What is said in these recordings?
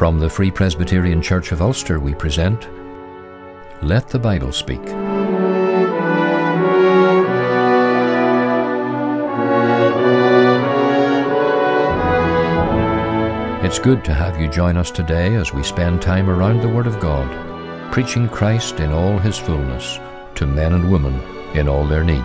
From the Free Presbyterian Church of Ulster, we present Let the Bible Speak. It's good to have you join us today as we spend time around the Word of God, preaching Christ in all His fullness to men and women in all their need.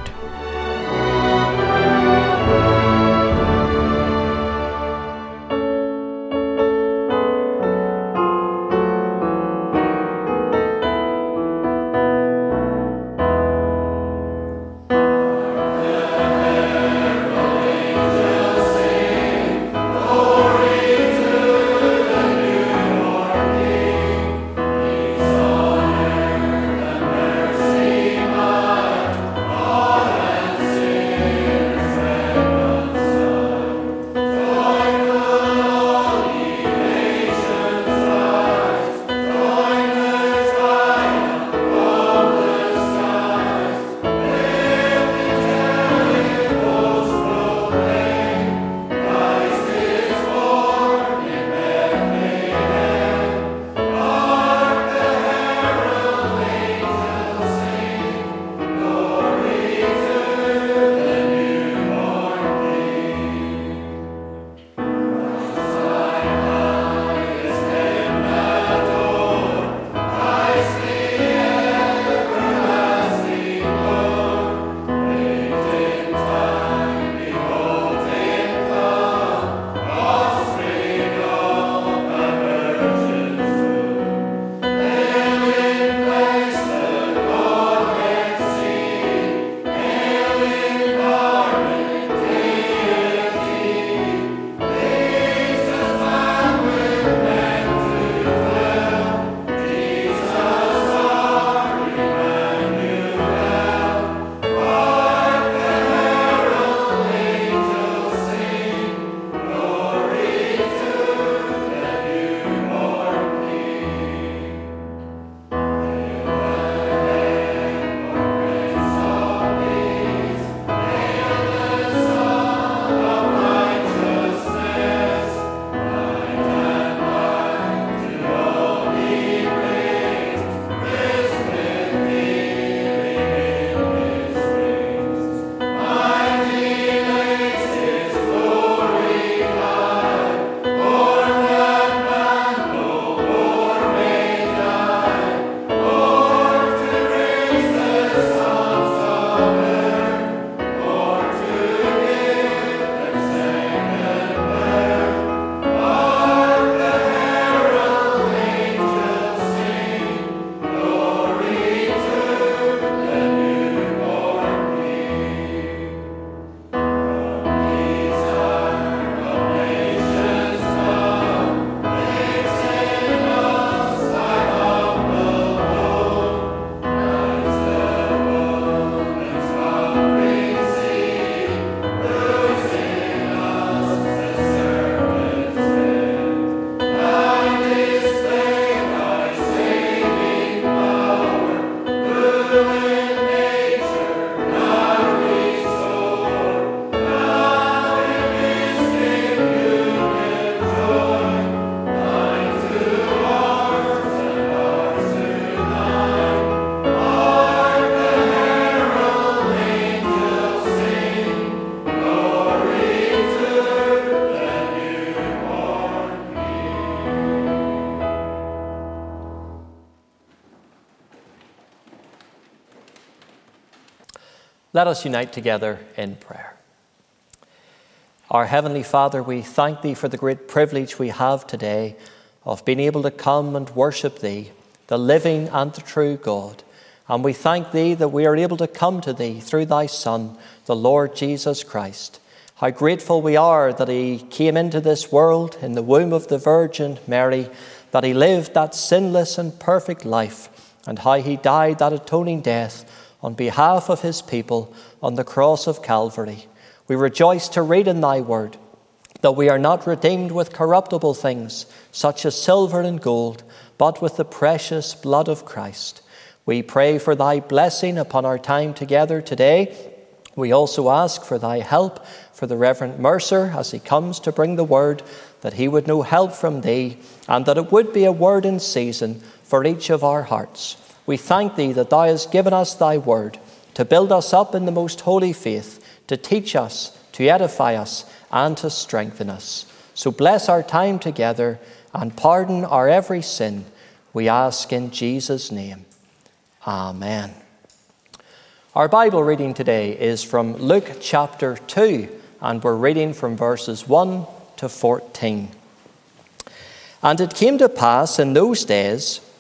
Let us unite together in prayer. Our Heavenly Father, we thank Thee for the great privilege we have today of being able to come and worship Thee, the living and the true God. And we thank Thee that we are able to come to Thee through Thy Son, the Lord Jesus Christ. How grateful we are that He came into this world in the womb of the Virgin Mary, that He lived that sinless and perfect life, and how He died that atoning death on behalf of his people on the cross of Calvary. We rejoice to read in thy word that we are not redeemed with corruptible things, such as silver and gold, but with the precious blood of Christ. We pray for thy blessing upon our time together today. We also ask for thy help for the Reverend Mercer as he comes to bring the word, that he would know help from thee, and that it would be a word in season for each of our hearts. We thank thee that thou hast given us thy word to build us up in the most holy faith, to teach us, to edify us, and to strengthen us. So bless our time together and pardon our every sin. We ask in Jesus' name. Amen. Our Bible reading today is from Luke chapter 2, and we're reading from verses 1 to 14. And it came to pass in those days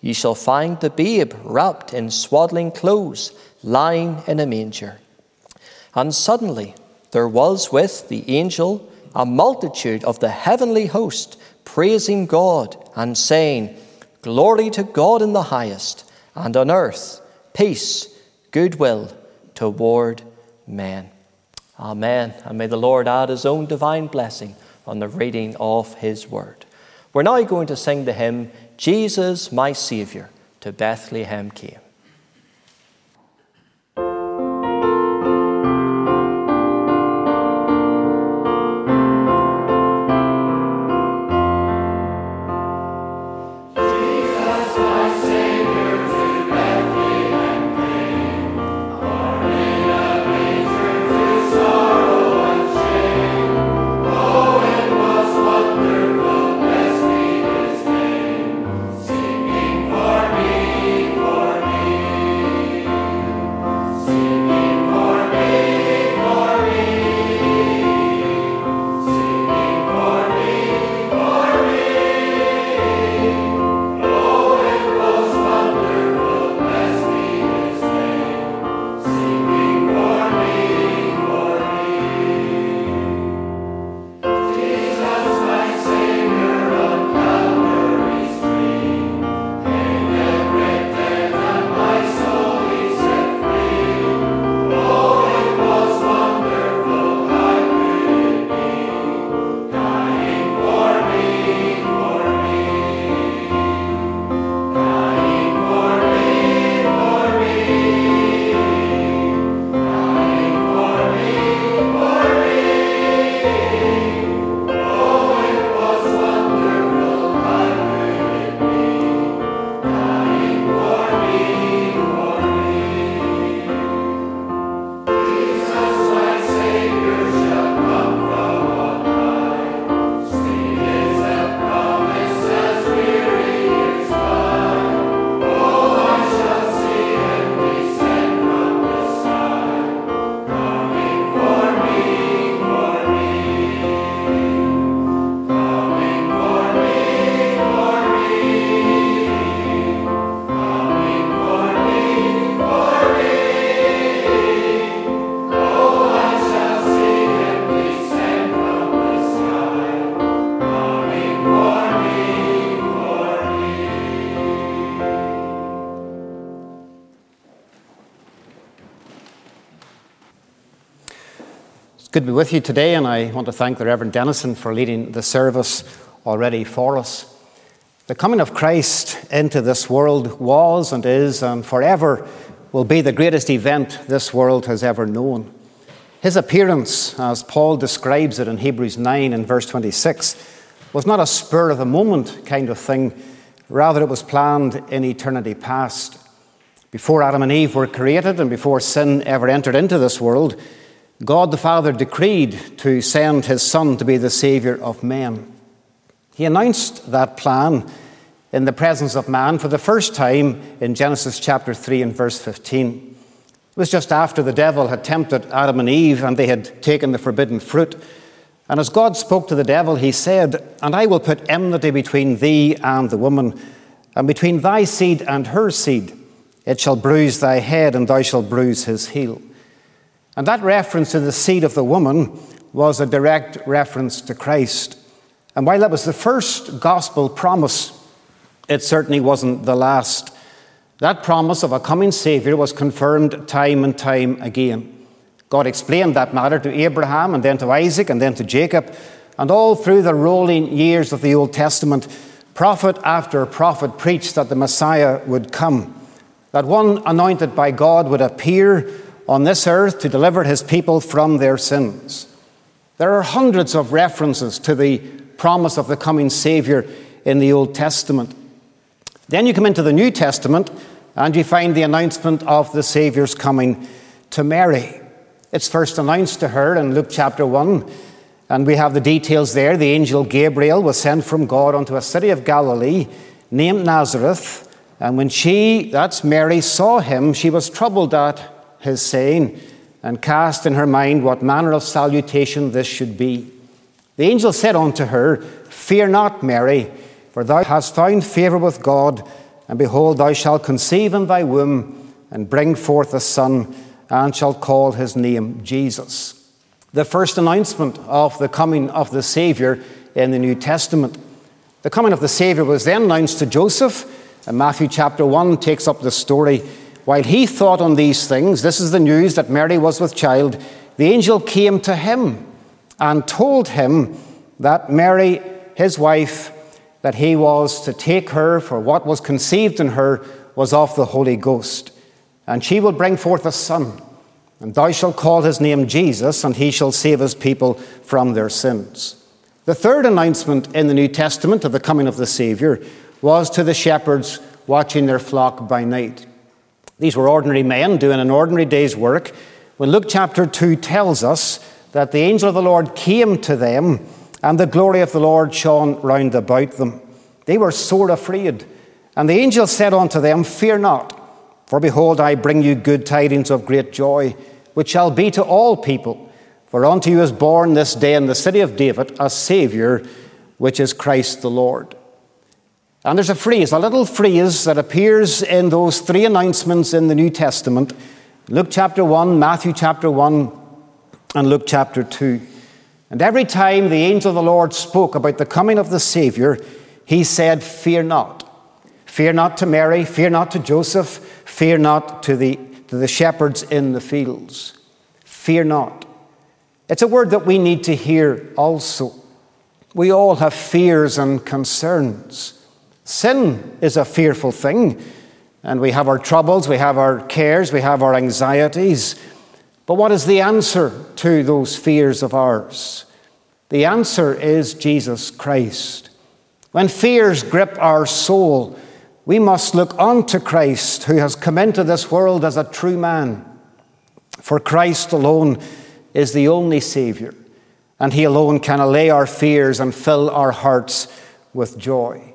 Ye shall find the babe wrapped in swaddling clothes, lying in a manger. And suddenly there was with the angel a multitude of the heavenly host praising God and saying, Glory to God in the highest, and on earth peace, goodwill toward men. Amen. And may the Lord add his own divine blessing on the reading of his word. We're now going to sing the hymn, Jesus, my Saviour, to Bethlehem came. Good to be with you today, and I want to thank the Reverend Dennison for leading the service already for us. The coming of Christ into this world was and is and forever will be the greatest event this world has ever known. His appearance, as Paul describes it in Hebrews 9 and verse 26, was not a spur of the moment kind of thing, rather, it was planned in eternity past. Before Adam and Eve were created and before sin ever entered into this world, God the Father decreed to send his Son to be the Saviour of men. He announced that plan in the presence of man for the first time in Genesis chapter 3 and verse 15. It was just after the devil had tempted Adam and Eve and they had taken the forbidden fruit. And as God spoke to the devil, he said, And I will put enmity between thee and the woman, and between thy seed and her seed. It shall bruise thy head, and thou shalt bruise his heel. And that reference to the seed of the woman was a direct reference to Christ. And while that was the first gospel promise, it certainly wasn't the last. That promise of a coming Saviour was confirmed time and time again. God explained that matter to Abraham and then to Isaac and then to Jacob. And all through the rolling years of the Old Testament, prophet after prophet preached that the Messiah would come, that one anointed by God would appear on this earth to deliver his people from their sins. There are hundreds of references to the promise of the coming Savior in the Old Testament. Then you come into the New Testament and you find the announcement of the Savior's coming to Mary. It's first announced to her in Luke chapter 1, and we have the details there. The angel Gabriel was sent from God unto a city of Galilee named Nazareth. And when she, that's Mary, saw him, she was troubled at his saying and cast in her mind what manner of salutation this should be. The angel said unto her, Fear not, Mary, for thou hast found favour with God, and behold, thou shalt conceive in thy womb and bring forth a son, and shalt call his name Jesus. The first announcement of the coming of the Saviour in the New Testament. The coming of the Saviour was then announced to Joseph, and Matthew chapter 1 takes up the story while he thought on these things, this is the news that Mary was with child, the angel came to him and told him that Mary, his wife, that he was to take her, for what was conceived in her was of the Holy Ghost. And she will bring forth a son, and thou shalt call his name Jesus, and he shall save his people from their sins. The third announcement in the New Testament of the coming of the Saviour was to the shepherds watching their flock by night. These were ordinary men doing an ordinary day's work. When Luke chapter 2 tells us that the angel of the Lord came to them and the glory of the Lord shone round about them, they were sore afraid. And the angel said unto them, Fear not, for behold, I bring you good tidings of great joy, which shall be to all people. For unto you is born this day in the city of David a Saviour, which is Christ the Lord. And there's a phrase, a little phrase that appears in those three announcements in the New Testament Luke chapter 1, Matthew chapter 1, and Luke chapter 2. And every time the angel of the Lord spoke about the coming of the Savior, he said, Fear not. Fear not to Mary, fear not to Joseph, fear not to the, to the shepherds in the fields. Fear not. It's a word that we need to hear also. We all have fears and concerns. Sin is a fearful thing, and we have our troubles, we have our cares, we have our anxieties. But what is the answer to those fears of ours? The answer is Jesus Christ. When fears grip our soul, we must look unto Christ, who has come into this world as a true man. For Christ alone is the only Saviour, and He alone can allay our fears and fill our hearts with joy.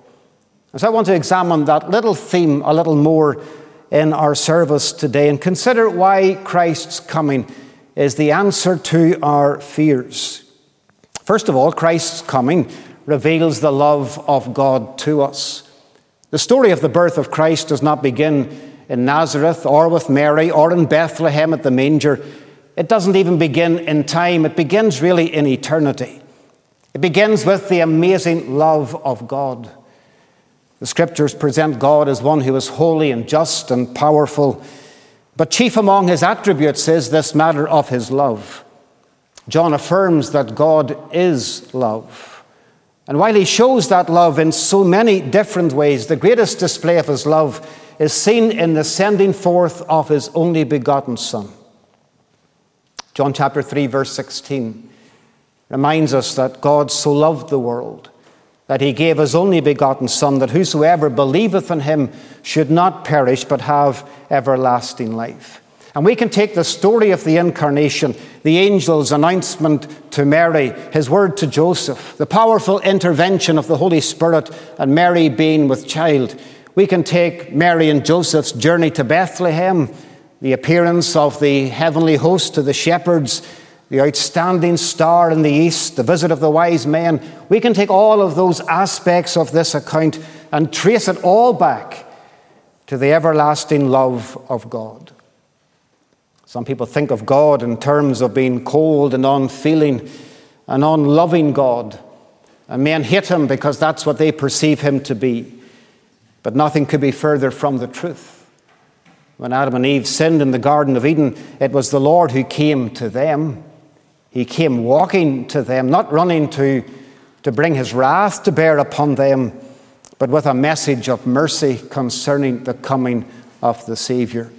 So I want to examine that little theme a little more in our service today and consider why Christ's coming is the answer to our fears. First of all, Christ's coming reveals the love of God to us. The story of the birth of Christ does not begin in Nazareth or with Mary or in Bethlehem at the manger. It doesn't even begin in time, it begins really in eternity. It begins with the amazing love of God. The scriptures present God as one who is holy and just and powerful, but chief among his attributes is this matter of his love. John affirms that God is love. And while he shows that love in so many different ways, the greatest display of his love is seen in the sending forth of his only begotten Son. John chapter 3, verse 16 reminds us that God so loved the world that he gave his only begotten Son, that whosoever believeth in him should not perish but have everlasting life. And we can take the story of the incarnation, the angel's announcement to Mary, his word to Joseph, the powerful intervention of the Holy Spirit, and Mary being with child. We can take Mary and Joseph's journey to Bethlehem, the appearance of the heavenly host to the shepherds, the outstanding star in the east, the visit of the wise men. We can take all of those aspects of this account and trace it all back to the everlasting love of God. Some people think of God in terms of being cold and unfeeling and unloving God. And men hate him because that's what they perceive him to be. But nothing could be further from the truth. When Adam and Eve sinned in the Garden of Eden, it was the Lord who came to them. He came walking to them, not running to, to bring his wrath to bear upon them, but with a message of mercy concerning the coming of the Savior.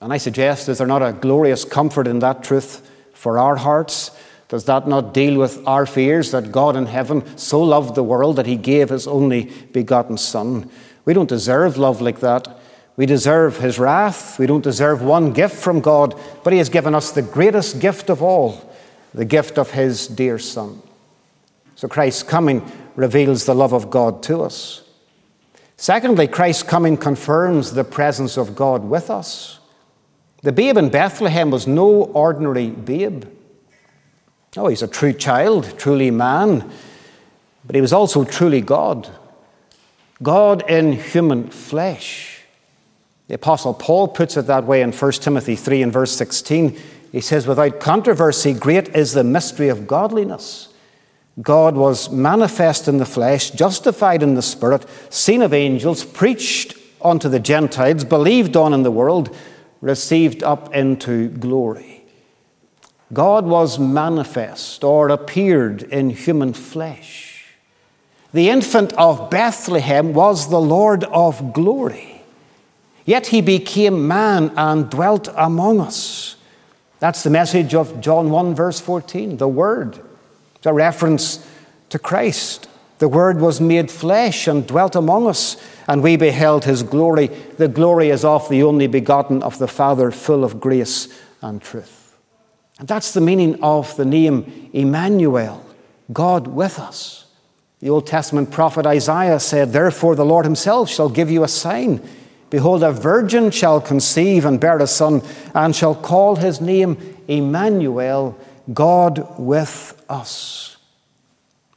And I suggest, is there not a glorious comfort in that truth for our hearts? Does that not deal with our fears that God in heaven so loved the world that he gave his only begotten Son? We don't deserve love like that. We deserve his wrath. We don't deserve one gift from God, but he has given us the greatest gift of all the gift of his dear Son. So Christ's coming reveals the love of God to us. Secondly, Christ's coming confirms the presence of God with us. The babe in Bethlehem was no ordinary babe. Oh, he's a true child, truly man, but he was also truly God. God in human flesh. The Apostle Paul puts it that way in 1 Timothy 3 and verse 16. He says, Without controversy, great is the mystery of godliness. God was manifest in the flesh, justified in the Spirit, seen of angels, preached unto the Gentiles, believed on in the world received up into glory. God was manifest or appeared in human flesh. The infant of Bethlehem was the Lord of glory. Yet he became man and dwelt among us. That's the message of John 1, verse 14. The Word. It's a reference to Christ. The Word was made flesh and dwelt among us, and we beheld his glory. The glory is of the only begotten of the Father, full of grace and truth. And that's the meaning of the name Emmanuel, God with us. The Old Testament prophet Isaiah said, Therefore the Lord himself shall give you a sign. Behold, a virgin shall conceive and bear a son, and shall call his name Emmanuel, God with us.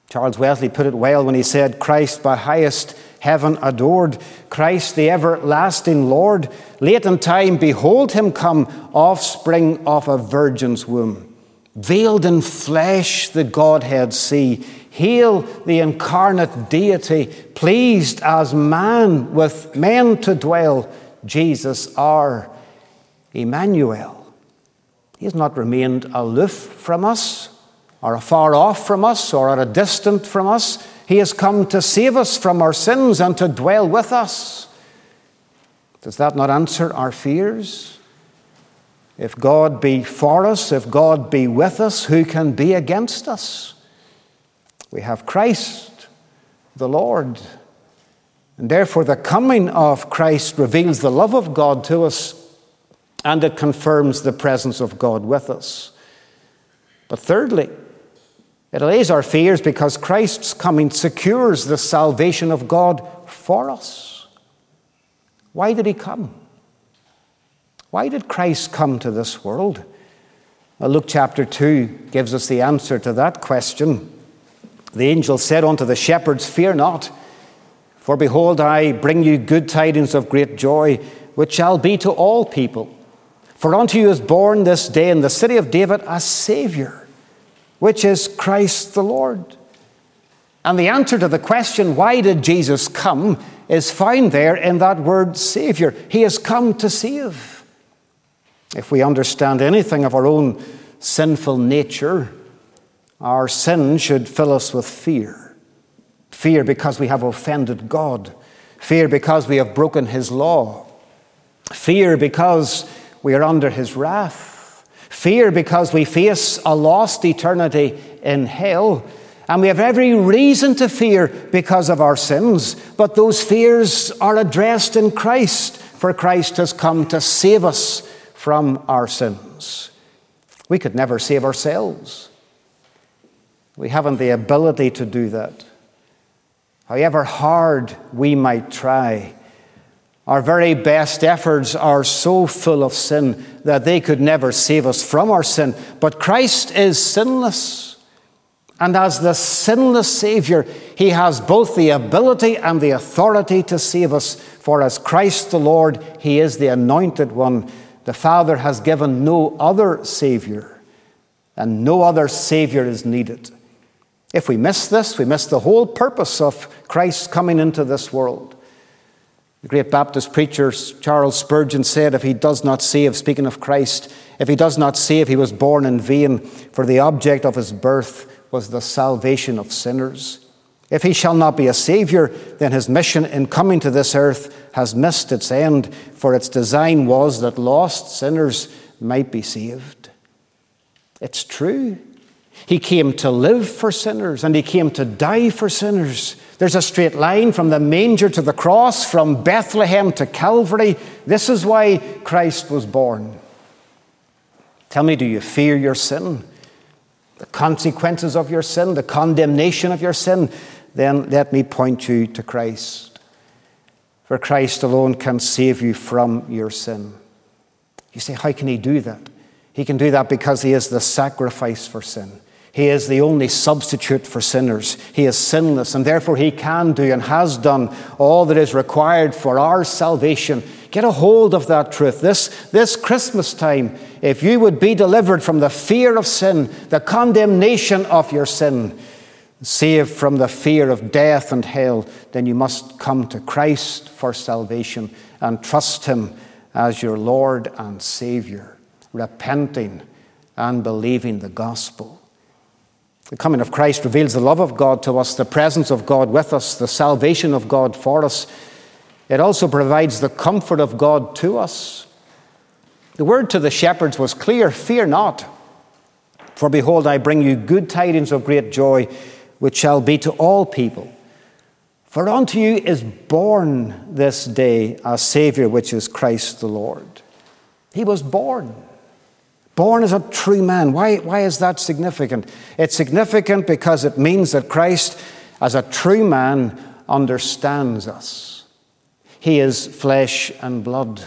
Charles Wesley put it well when he said, Christ by highest heaven adored, Christ the everlasting Lord, late in time, behold him come, offspring of a virgin's womb. Veiled in flesh, the Godhead see. Hail the incarnate deity, pleased as man with men to dwell, Jesus our Emmanuel. He has not remained aloof from us, or afar off from us or at a distant from us. He has come to save us from our sins and to dwell with us. Does that not answer our fears? If God be for us, if God be with us, who can be against us? We have Christ, the Lord. And therefore, the coming of Christ reveals the love of God to us and it confirms the presence of God with us. But thirdly, it allays our fears because Christ's coming secures the salvation of God for us. Why did he come? Why did Christ come to this world? Well, Luke chapter 2 gives us the answer to that question. The angel said unto the shepherds, Fear not, for behold, I bring you good tidings of great joy, which shall be to all people. For unto you is born this day in the city of David a Saviour which is Christ the Lord. And the answer to the question, why did Jesus come, is found there in that word Savior. He has come to save. If we understand anything of our own sinful nature, Our sin should fill us with fear. Fear because we have offended God. Fear because we have broken His law. Fear because we are under His wrath. Fear because we face a lost eternity in hell. And we have every reason to fear because of our sins. But those fears are addressed in Christ, for Christ has come to save us from our sins. We could never save ourselves. We haven't the ability to do that. However hard we might try, our very best efforts are so full of sin that they could never save us from our sin. But Christ is sinless. And as the sinless Savior, He has both the ability and the authority to save us. For as Christ the Lord, He is the anointed one. The Father has given no other Savior, and no other Savior is needed. If we miss this, we miss the whole purpose of Christ coming into this world. The great Baptist preacher Charles Spurgeon said, If he does not save, speaking of Christ, if he does not save, he was born in vain, for the object of his birth was the salvation of sinners. If he shall not be a Saviour, then his mission in coming to this earth has missed its end, for its design was that lost sinners might be saved. It's true. He came to live for sinners and he came to die for sinners. There's a straight line from the manger to the cross, from Bethlehem to Calvary. This is why Christ was born. Tell me, do you fear your sin? The consequences of your sin, the condemnation of your sin? Then let me point you to Christ. For Christ alone can save you from your sin. You say, how can he do that? He can do that because he is the sacrifice for sin. He is the only substitute for sinners. He is sinless, and therefore He can do and has done all that is required for our salvation. Get a hold of that truth. This, this Christmas time, if you would be delivered from the fear of sin, the condemnation of your sin, saved from the fear of death and hell, then you must come to Christ for salvation and trust Him as your Lord and Savior, repenting and believing the gospel. The coming of Christ reveals the love of God to us, the presence of God with us, the salvation of God for us. It also provides the comfort of God to us. The word to the shepherds was clear Fear not, for behold, I bring you good tidings of great joy, which shall be to all people. For unto you is born this day a Saviour, which is Christ the Lord. He was born. Born as a true man. Why, why is that significant? It's significant because it means that Christ, as a true man, understands us. He is flesh and blood.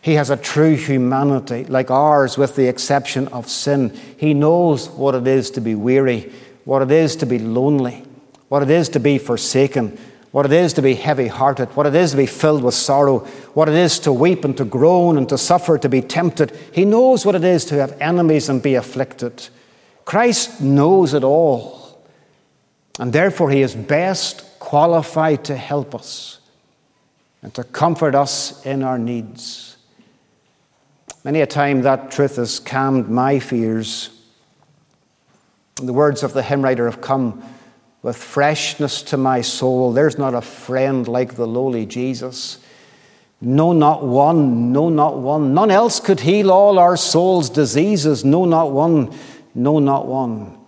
He has a true humanity like ours, with the exception of sin. He knows what it is to be weary, what it is to be lonely, what it is to be forsaken, what it is to be heavy hearted, what it is to be filled with sorrow, what it is to weep and to groan and to suffer, to be tempted. He knows what it is to have enemies and be afflicted. Christ knows it all. And therefore, He is best qualified to help us and to comfort us in our needs. Many a time that truth has calmed my fears. The words of the hymn writer have come with freshness to my soul. There's not a friend like the lowly Jesus. No, not one, no, not one. None else could heal all our soul's diseases. No, not one, no, not one.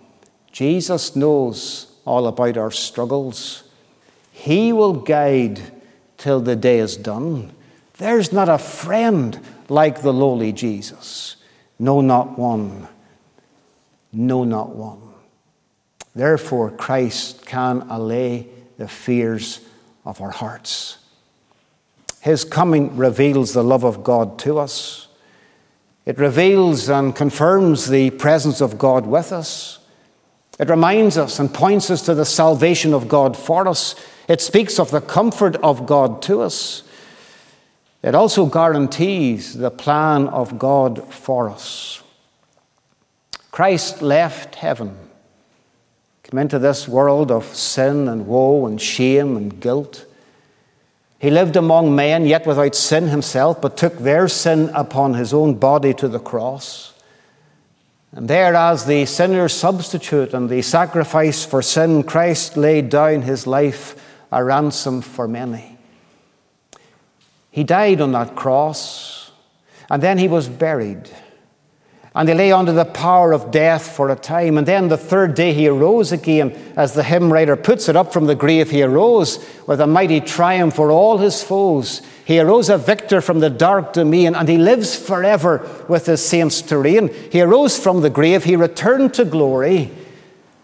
Jesus knows all about our struggles. He will guide till the day is done. There's not a friend like the lowly Jesus. No, not one. No, not one. Therefore, Christ can allay the fears of our hearts. His coming reveals the love of God to us. It reveals and confirms the presence of God with us. It reminds us and points us to the salvation of God for us. It speaks of the comfort of God to us. It also guarantees the plan of God for us. Christ left heaven came into this world of sin and woe and shame and guilt. He lived among men, yet without sin himself, but took their sin upon his own body to the cross. And there, as the sinner's substitute and the sacrifice for sin, Christ laid down his life a ransom for many. He died on that cross, and then he was buried. And he lay under the power of death for a time. And then the third day he arose again. As the hymn writer puts it up from the grave, he arose with a mighty triumph for all his foes. He arose a victor from the dark domain, and he lives forever with his saints to reign. He arose from the grave, he returned to glory,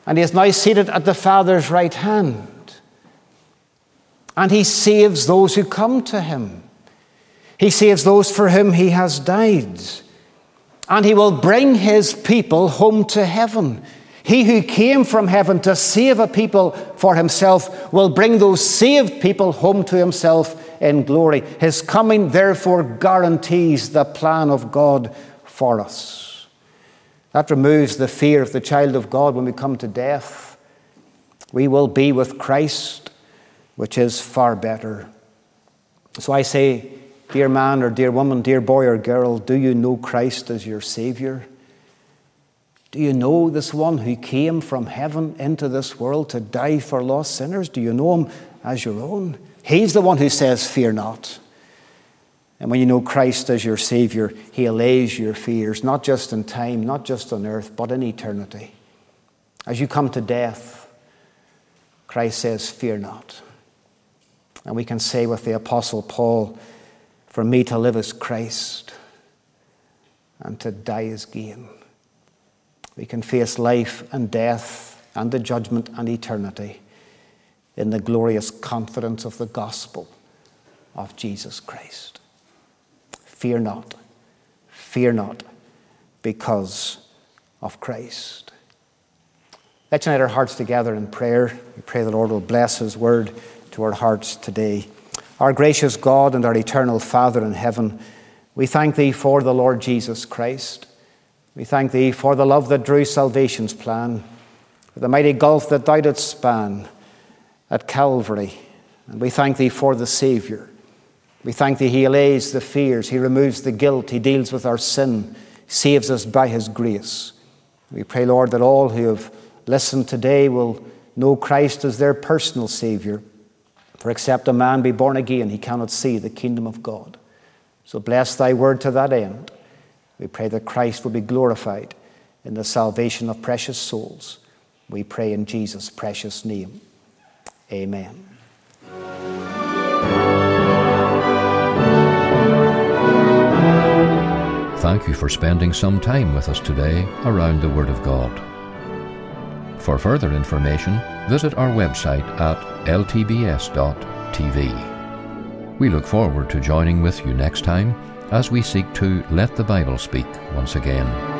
and he is now seated at the Father's right hand. And he saves those who come to him. He saves those for whom he has died and he will bring his people home to heaven. He who came from heaven to save a people for himself will bring those saved people home to himself in glory. His coming, therefore, guarantees the plan of God for us. That removes the fear of the child of God when we come to death. We will be with Christ, which is far better. So I say, Dear man or dear woman, dear boy or girl, do you know Christ as your Savior? Do you know this one who came from heaven into this world to die for lost sinners? Do you know him as your own? He's the one who says, Fear not. And when you know Christ as your Savior, He allays your fears, not just in time, not just on earth, but in eternity. As you come to death, Christ says, Fear not. And we can say with the Apostle Paul, for me to live as Christ and to die as gain. We can face life and death and the judgment and eternity in the glorious confidence of the gospel of Jesus Christ. Fear not, fear not, because of Christ. Let's unite our hearts together in prayer. We pray the Lord will bless His word to our hearts today. Our gracious God and our eternal Father in heaven, we thank Thee for the Lord Jesus Christ. We thank Thee for the love that drew salvation's plan, for the mighty gulf that Thou didst span at Calvary. And we thank Thee for the Saviour. We thank Thee, He allays the fears, He removes the guilt, He deals with our sin, saves us by His grace. We pray, Lord, that all who have listened today will know Christ as their personal Saviour for except a man be born again, he cannot see the kingdom of God. So bless thy word to that end. We pray that Christ will be glorified in the salvation of precious souls. We pray in Jesus' precious name. Amen. Thank you for spending some time with us today around the Word of God. For further information, visit our website at ltbs.tv. We look forward to joining with you next time as we seek to let the Bible speak once again.